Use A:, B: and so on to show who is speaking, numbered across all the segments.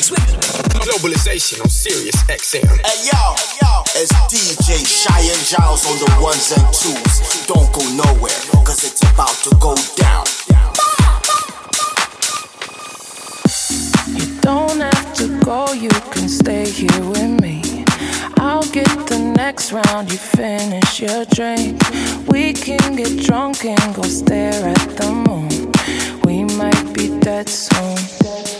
A: mix with globalization on Sirius XM.
B: Hey yo, yo, it's DJ Cheyenne Giles on the ones and twos. Don't go nowhere, cause it's about to go down.
C: You don't have to go, you can stay here with me. I'll get the next round, you finish your drink. We can get drunk and go stare at the moon. We might be dead soon.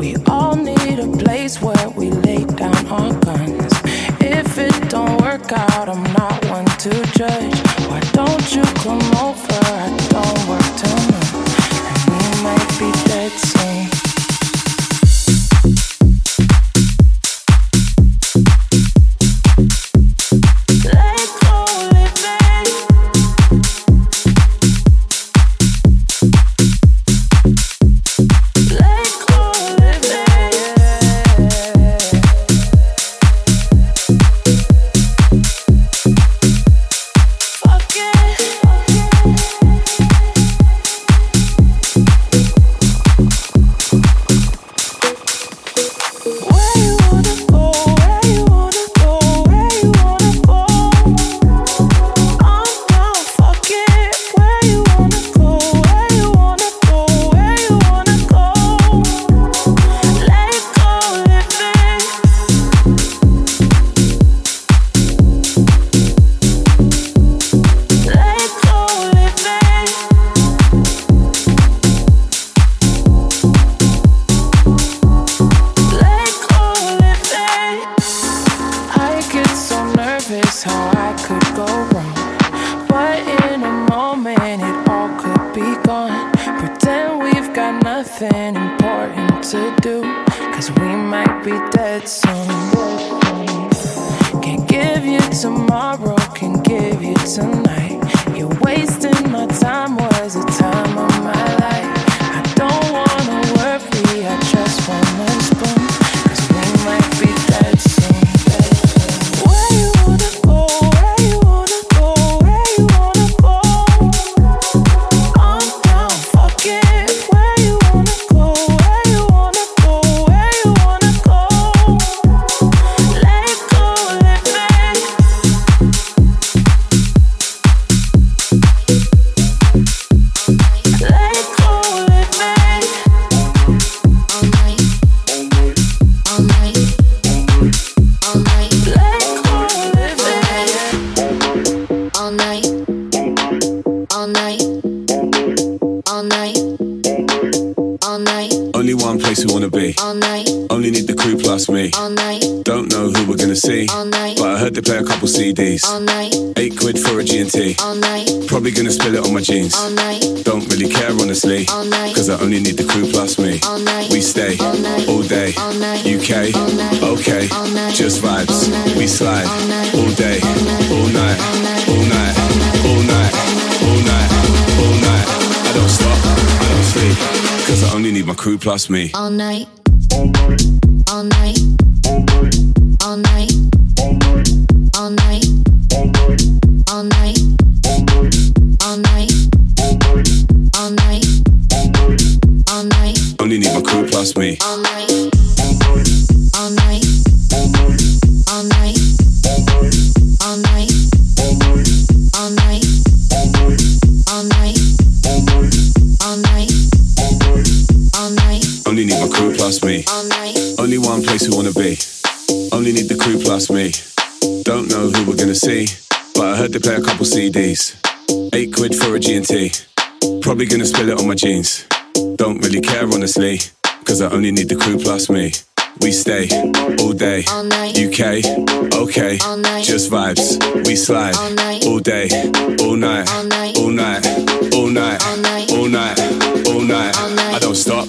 C: We all need a place where we lay down our guns. If it don't work out, I'm not one to judge. Why don't you come over? I don't work too much, and we might be dead soon.
D: place how
E: I could go wrong. But in a moment, it all could be gone. Pretend we've got nothing important to
D: do, cause
C: we might be dead soon. Can't give you tomorrow, can give you tonight. You're wasting
D: my time, was a time of my life. Plus me.
E: All night. All night. All night. All night. All night. All night. All night.
D: All night. All night. All night. All night. All night. Only need my crew plus me. All night. Crew plus me. Don't know who we're gonna see, but I heard they play a couple CDs. Eight quid for a G&T. Probably gonna spill it on my jeans. Don't really care honestly, cause I only need the crew plus me. We stay all day, UK, okay, just vibes. We slide all day, all night, all night, all night, all night, all night. I don't stop,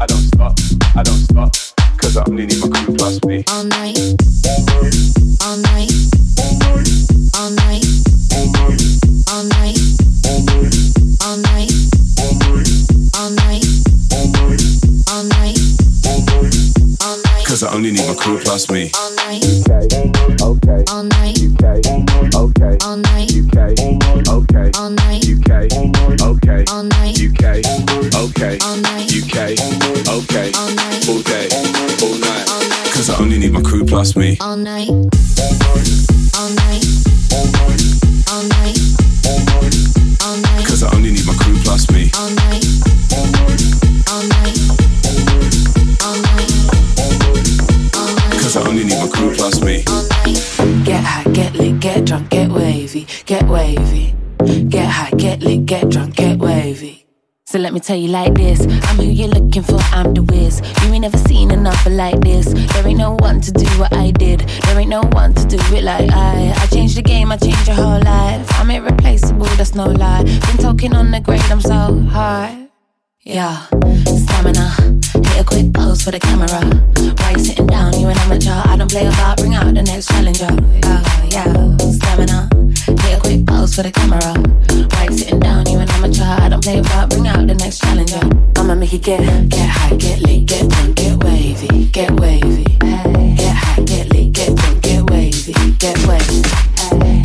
D: I don't stop. I don't stop, cause I only need my crew plus me.
C: All night. All night. All night. All night. All night. All night. All night. All night.
D: Cause I only need my crew plus me.
C: All night.
D: UK, okay,
C: All night.
D: UK, okay,
C: All night.
D: UK, okay,
C: All night.
D: UK, okay,
C: All night.
D: UK, okay. UK, okay,
C: All
D: day. All night. Cause I only need my crew plus me.
C: All night. All night.
F: So let me tell you like this I'm who you're looking for, I'm the whiz. You ain't never seen another like this. There ain't no one to do what I did. There ain't no one to do it like I. I changed the game, I changed your whole life. I'm irreplaceable, that's no lie. Been talking on the grade, I'm so high. Yeah, stamina. Hit a quick pose for the camera. Why you sitting down? You an amateur. I don't play about. Bring out the next challenger. Yeah, yeah, stamina. Hit a quick pose for the camera. Why you sitting down? You an amateur. I don't play about. Bring out the next challenger. I'ma make you get get high, get lit, get drunk, get wavy, get wavy. Get high, get lit, get drunk, get wavy, get wavy.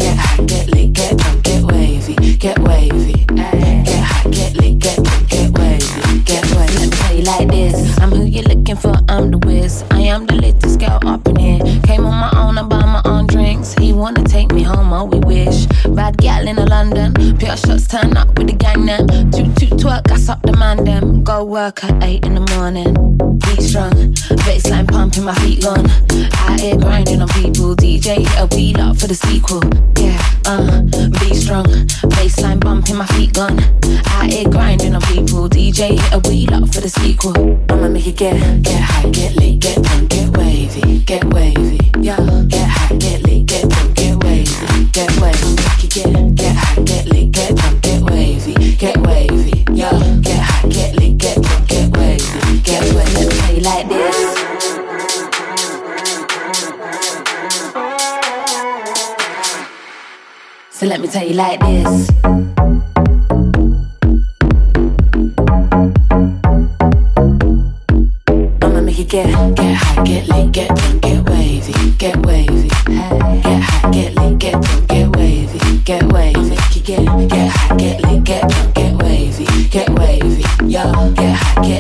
F: Get high, get lit, get drunk, get wavy, get wavy. Get high, get lit, get drunk, get wavy, get wavy. Like this: I'm who you're looking for, I'm the whiz. I am the latest girl up in here. Came on my own, I buy my own drinks. He wanna take me home, oh we wish. Bad gal in London, pure shots turn up with the gang then. Toot toot twerk, gas up the man them. Go work at eight in the morning. Beat strong, bassline pumping, my feet gone. Out here grinding on people. DJ a wheel up for the sequel. Yeah, uh, be strong, bassline bumping, my feet gone. Out here grinding on people. DJ a wheel up for the sequel. I'ma make it get get high, get lit, get drunk, get wavy, get wavy. Yeah, get high, get lit, get drunk, get wavy, get wavy. Make it get get high, get lit, get drunk, get wavy, get wavy. Yeah, get high, get lit, get drunk, get wavy, get wavy. Let me tell you like this. So let me tell you like this. Get get high, get lit, get drunk, get wavy, get wavy. Get high, get lit, get drunk, get wavy, get wavy. Get get high, get lit, get drunk, get wavy, get wavy. Yo, get high, get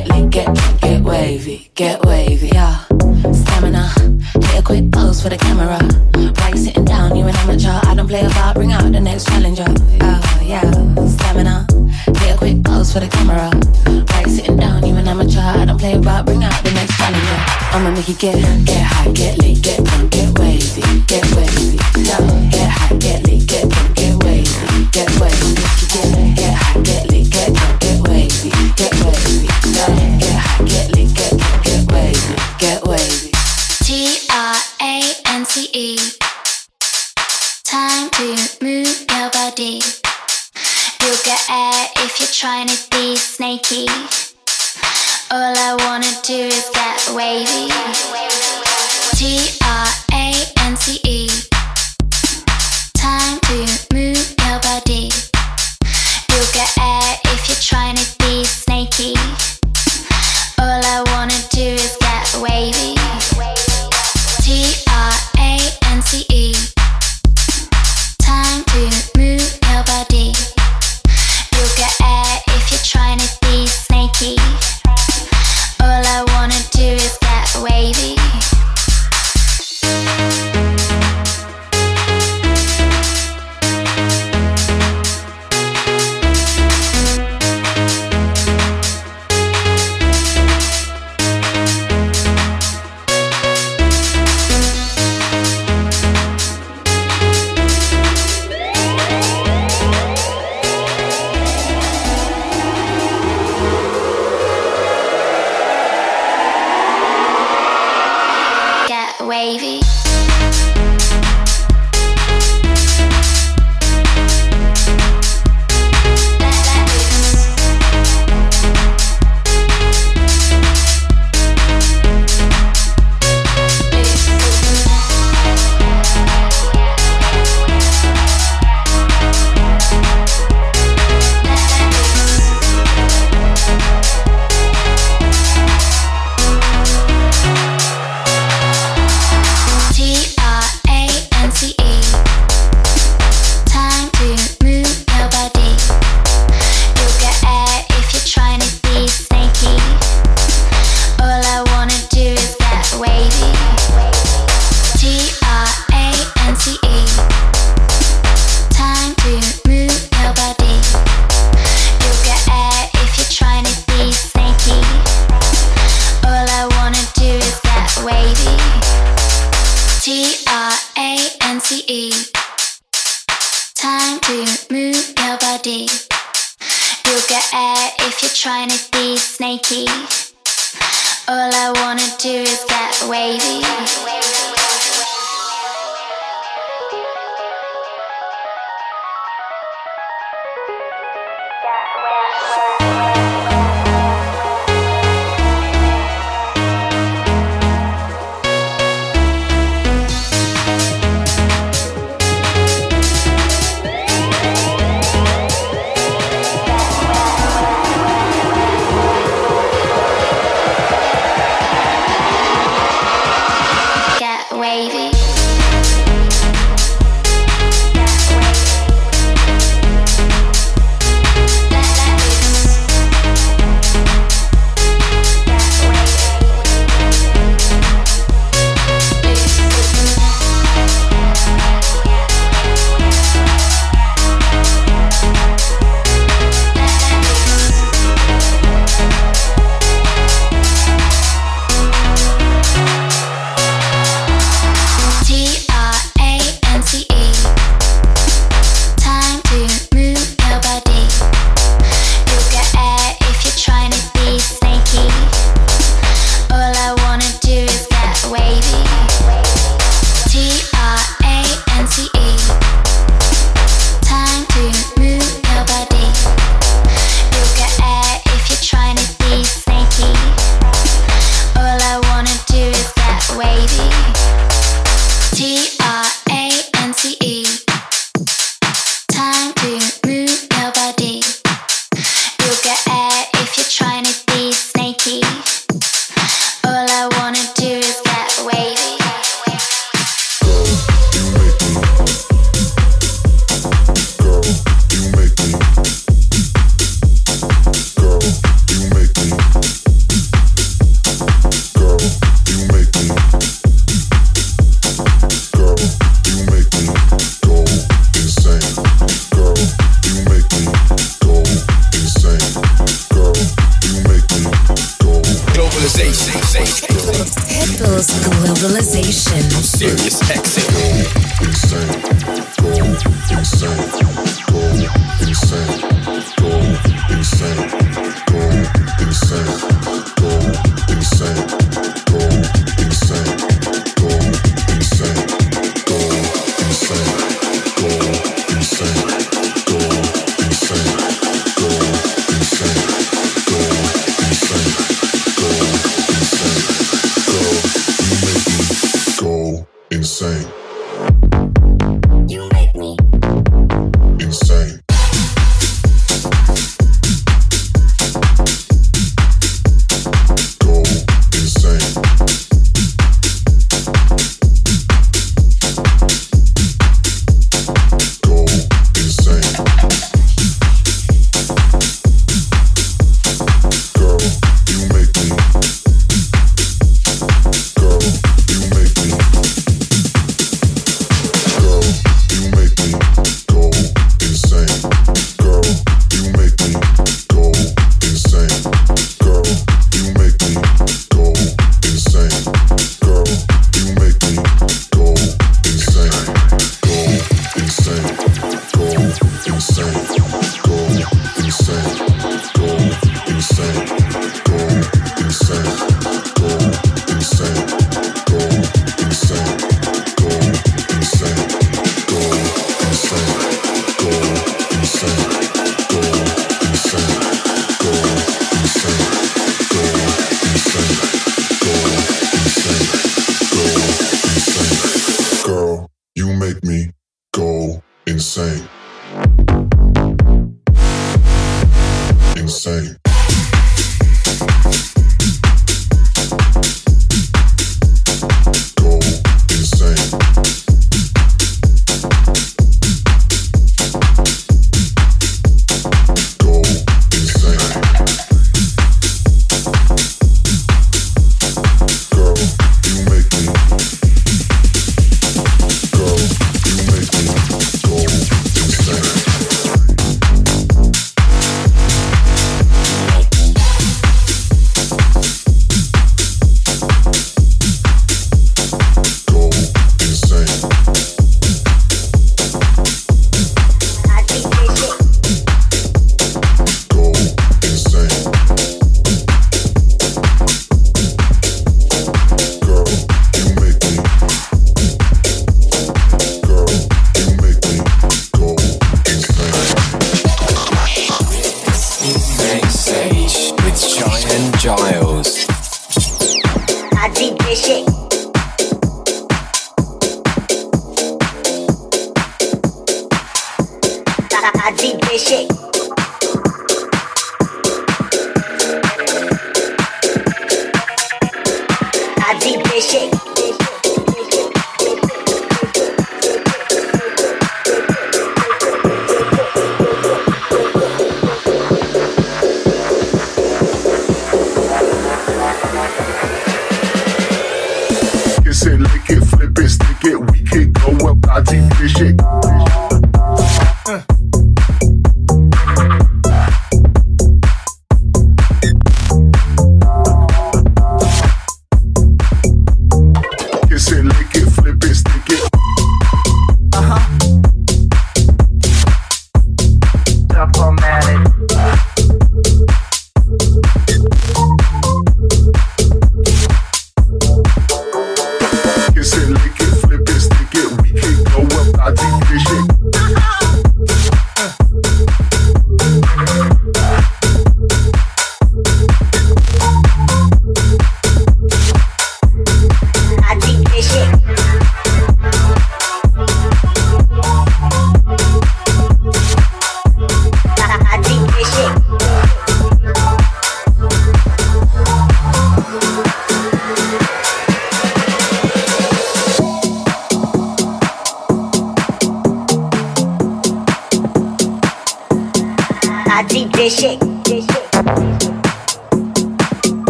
F: You make me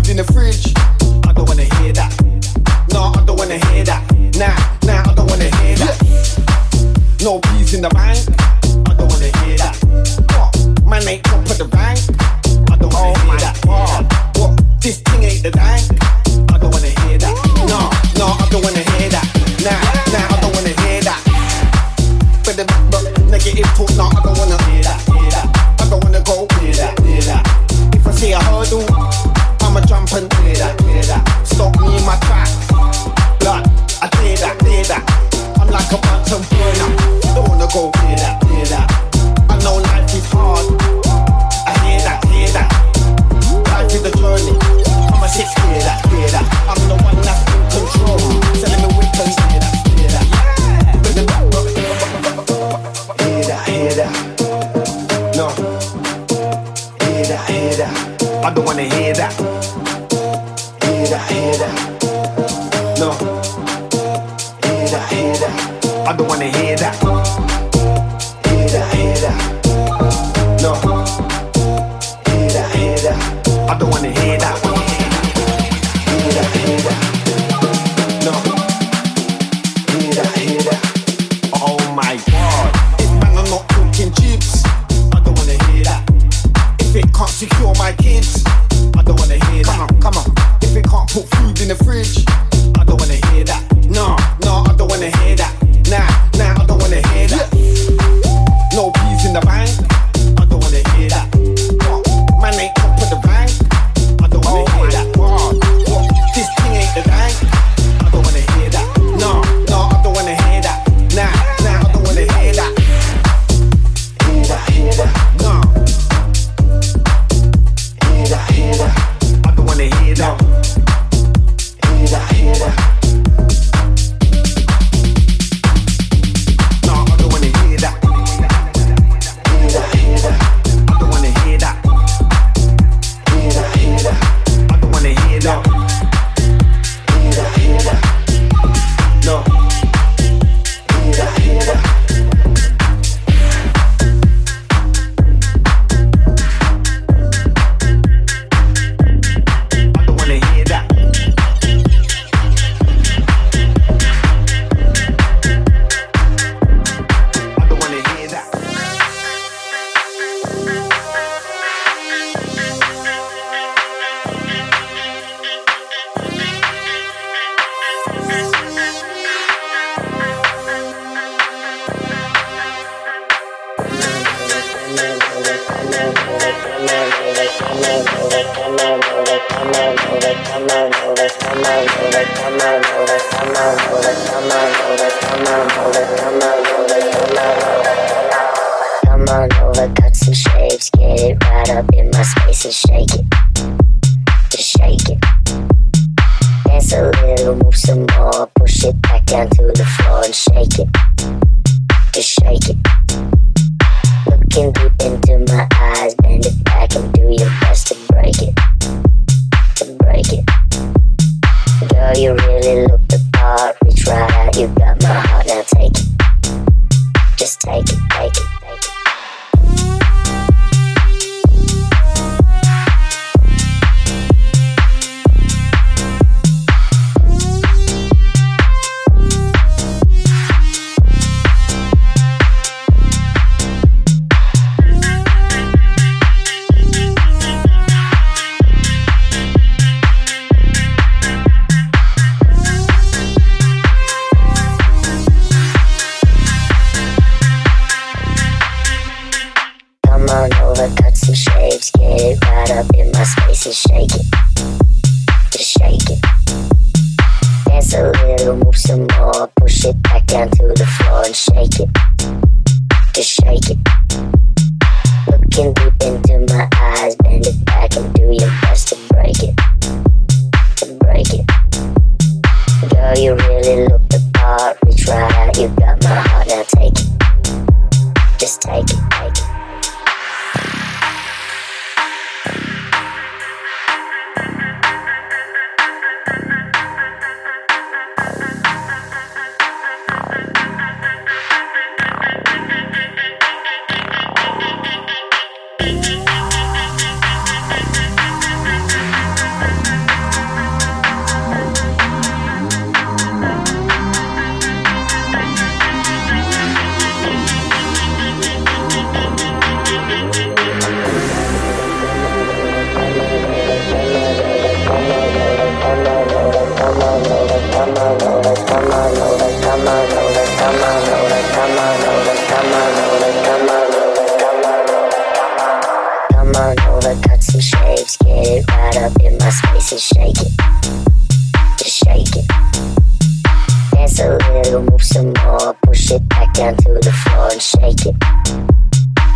F: food in the fridge,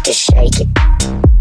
F: Just shake it.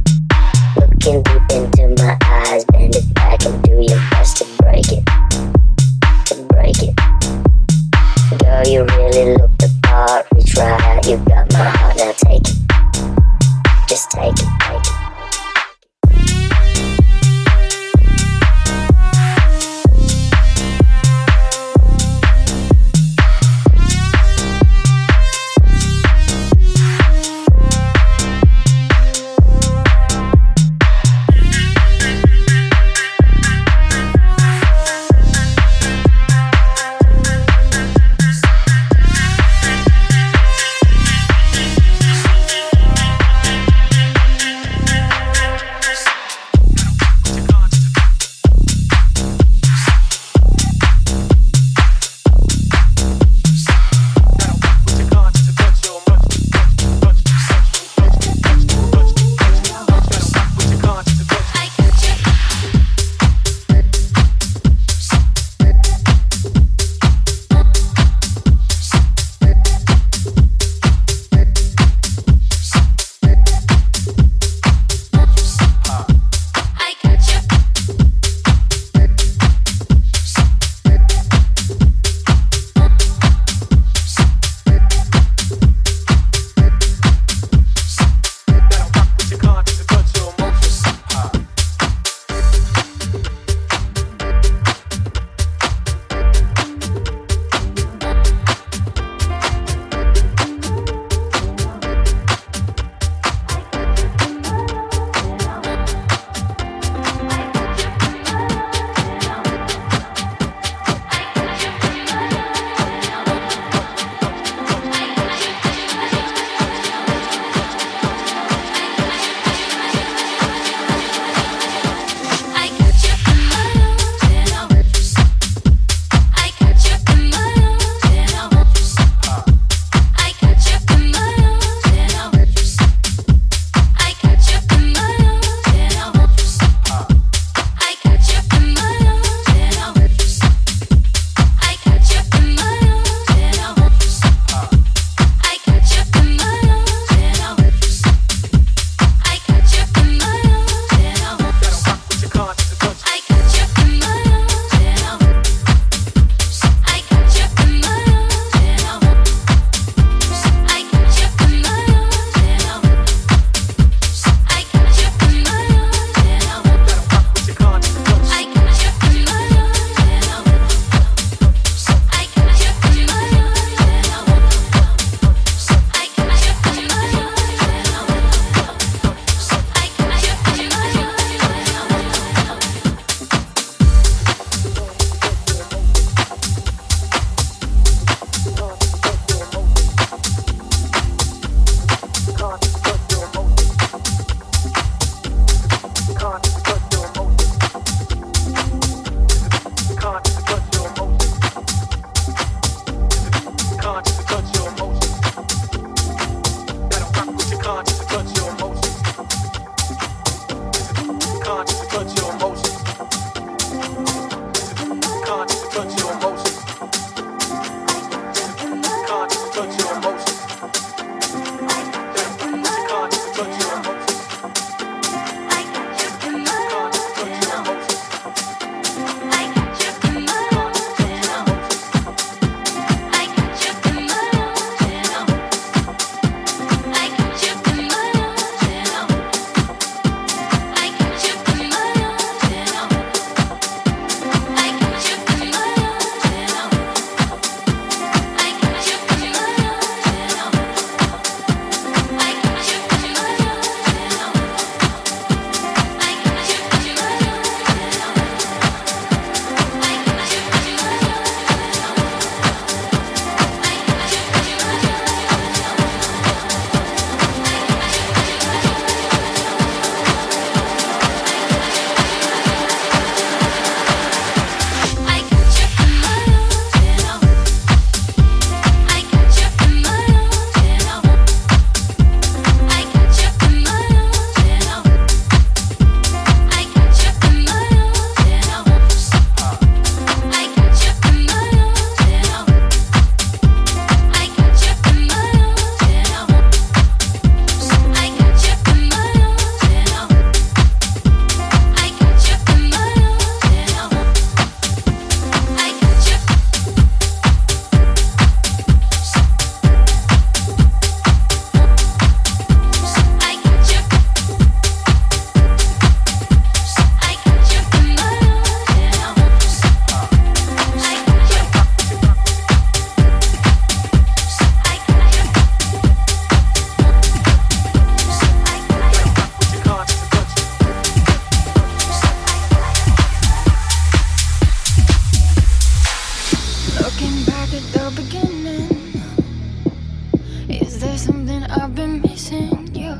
F: I've been missing you.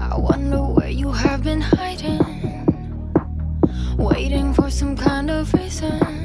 F: I wonder where you
C: have been hiding, waiting for some kind of reason.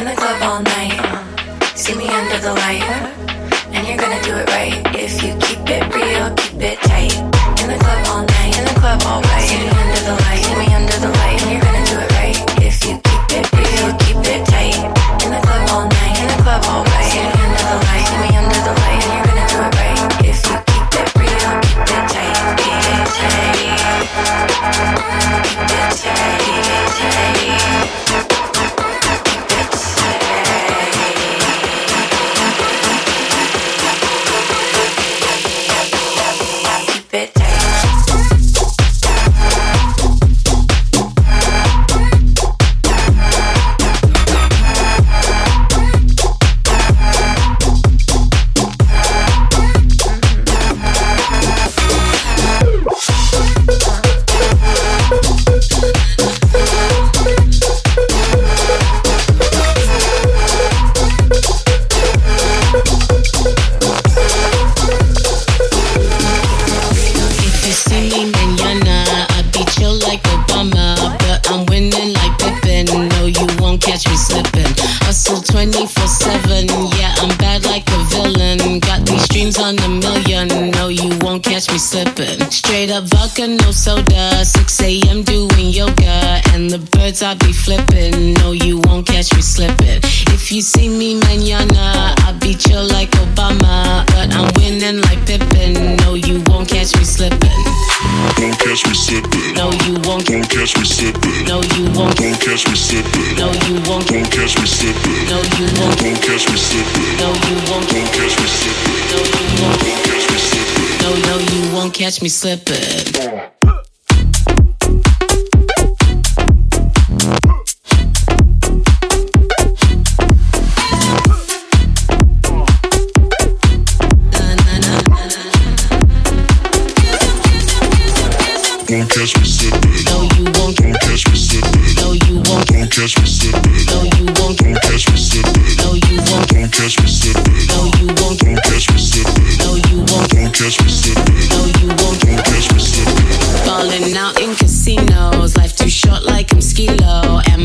C: In the club all night, uh, see me under the light. And you're gonna do it right. If
E: you
G: keep it real, keep it
B: tight. In the club all night, in the club all night, See me under the light, see me
H: under the light. And you're gonna do it right. If you keep it real, keep it
E: tight. In the club all night, in the club all night, See me under the light, see me under the light. And you're gonna do it right. If you keep it real, keep it tight, keep it tight, keep it tight, keep it tight. me slip it.
G: catch me.
E: No, you won't.
G: Don't catch me slipping.
E: No, you won't.
G: Don't catch me slipping.
E: No, you won't.
G: Don't catch me slipping.
E: No, you won't.
G: Don't catch me slipping.
E: No, you won't.
G: Don't catch me slipping.
E: No, you won't.
G: Don't catch me slipping.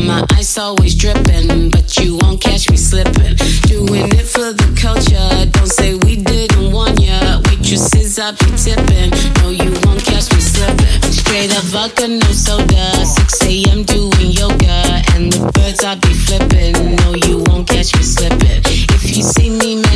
G: My ice always dripping,
E: but you won't
G: catch me slipping. Doing it for the culture. Don't say we didn't warn ya. Waitresses, I be tipping. No, you won't catch me slipping. Straight up vodka, no soda. 6 a.m. doing yoga, and the
I: birds I be flipping. No, you won't catch me slipping. If you see me, man.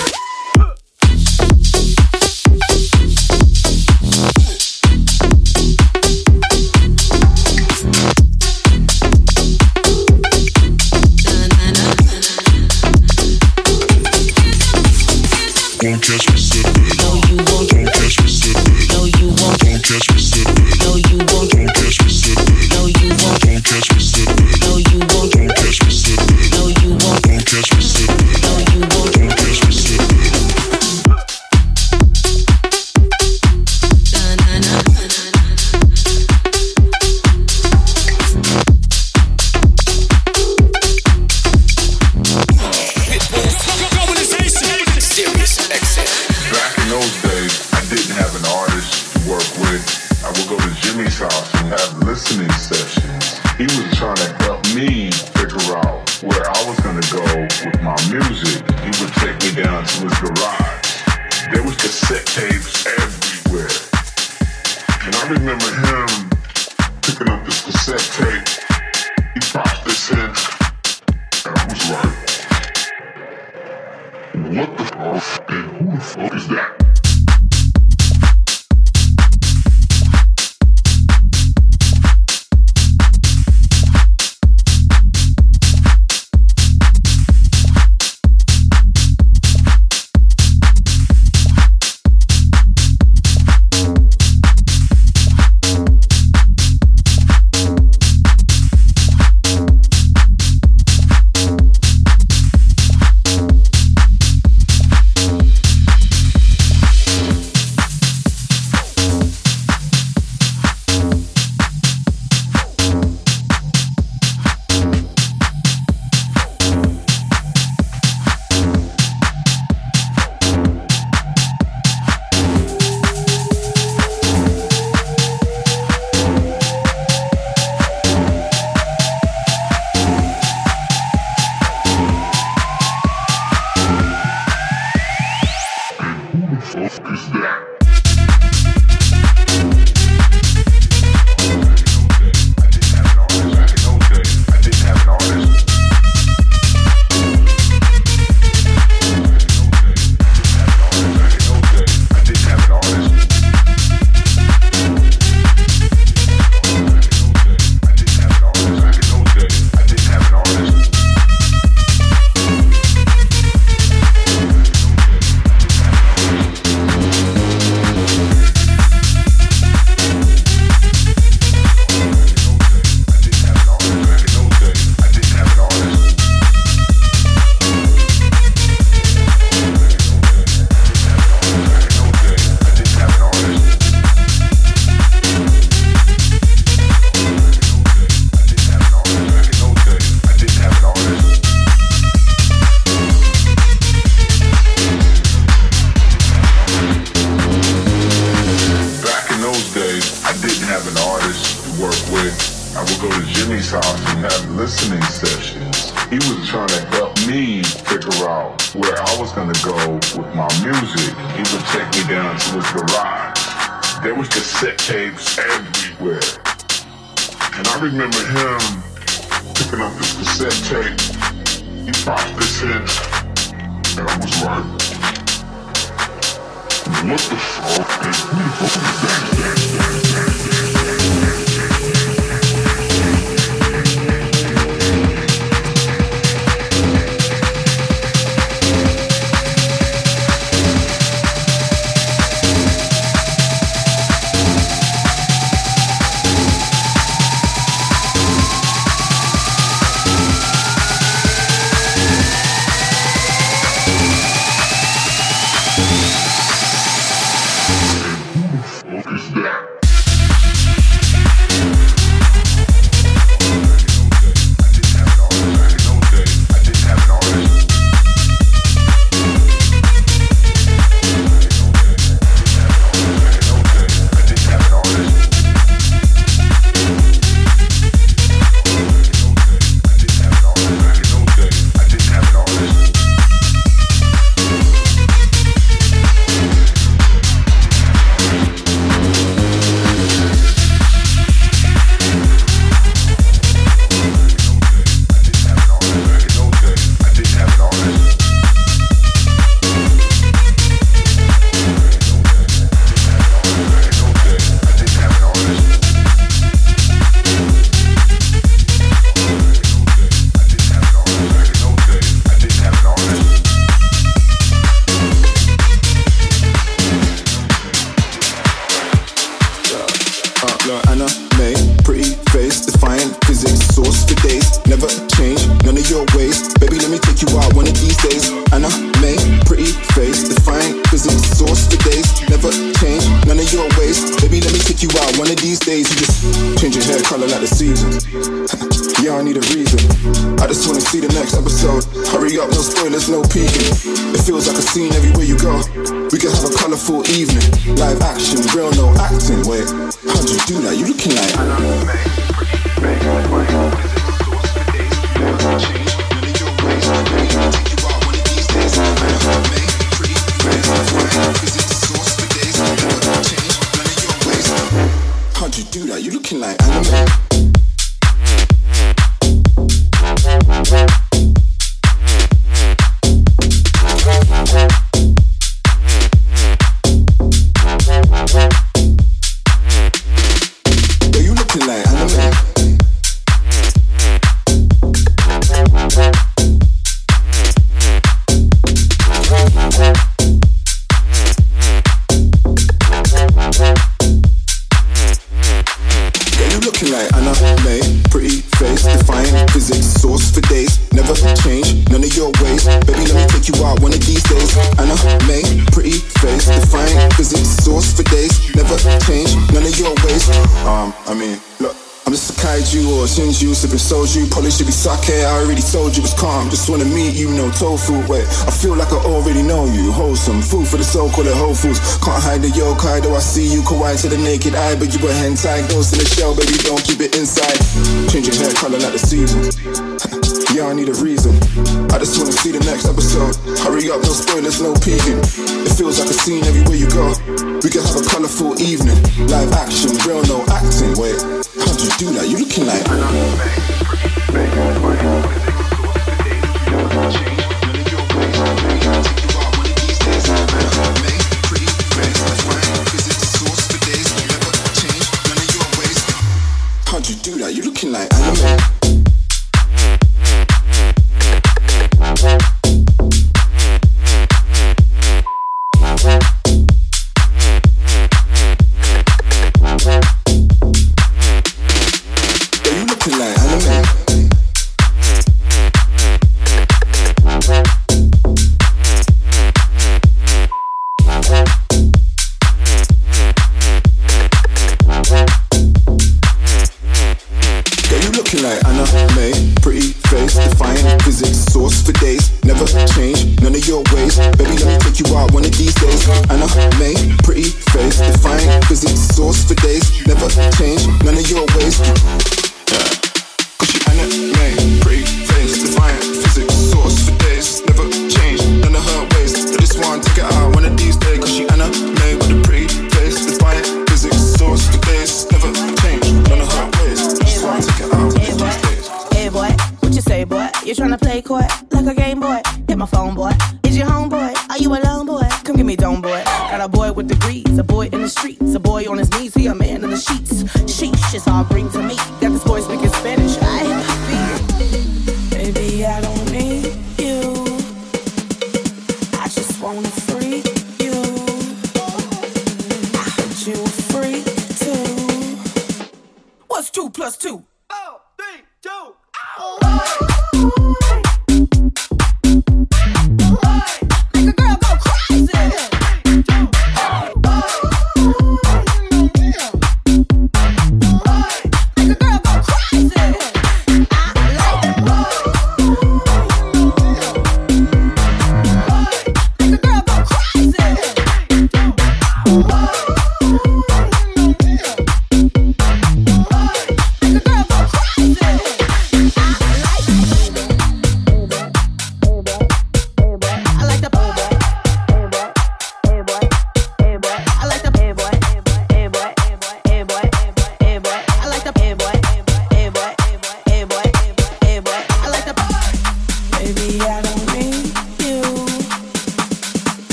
I: you hentai, ghost in the shell, baby, Tonight. like.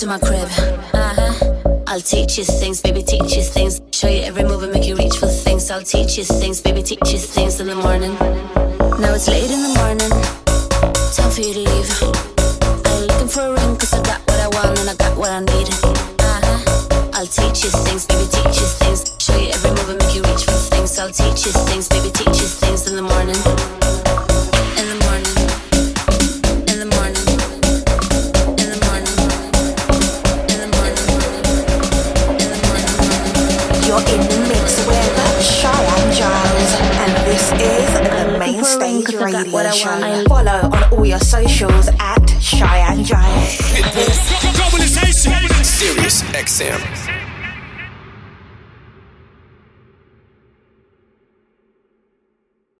E: to my crib. Uh huh. I'll teach you things, baby, teach you things. Show you every move and make you reach for things. I'll teach you things, baby, teach you things in the morning. Now it's late in the morning. Time for you to leave.
A: Sam.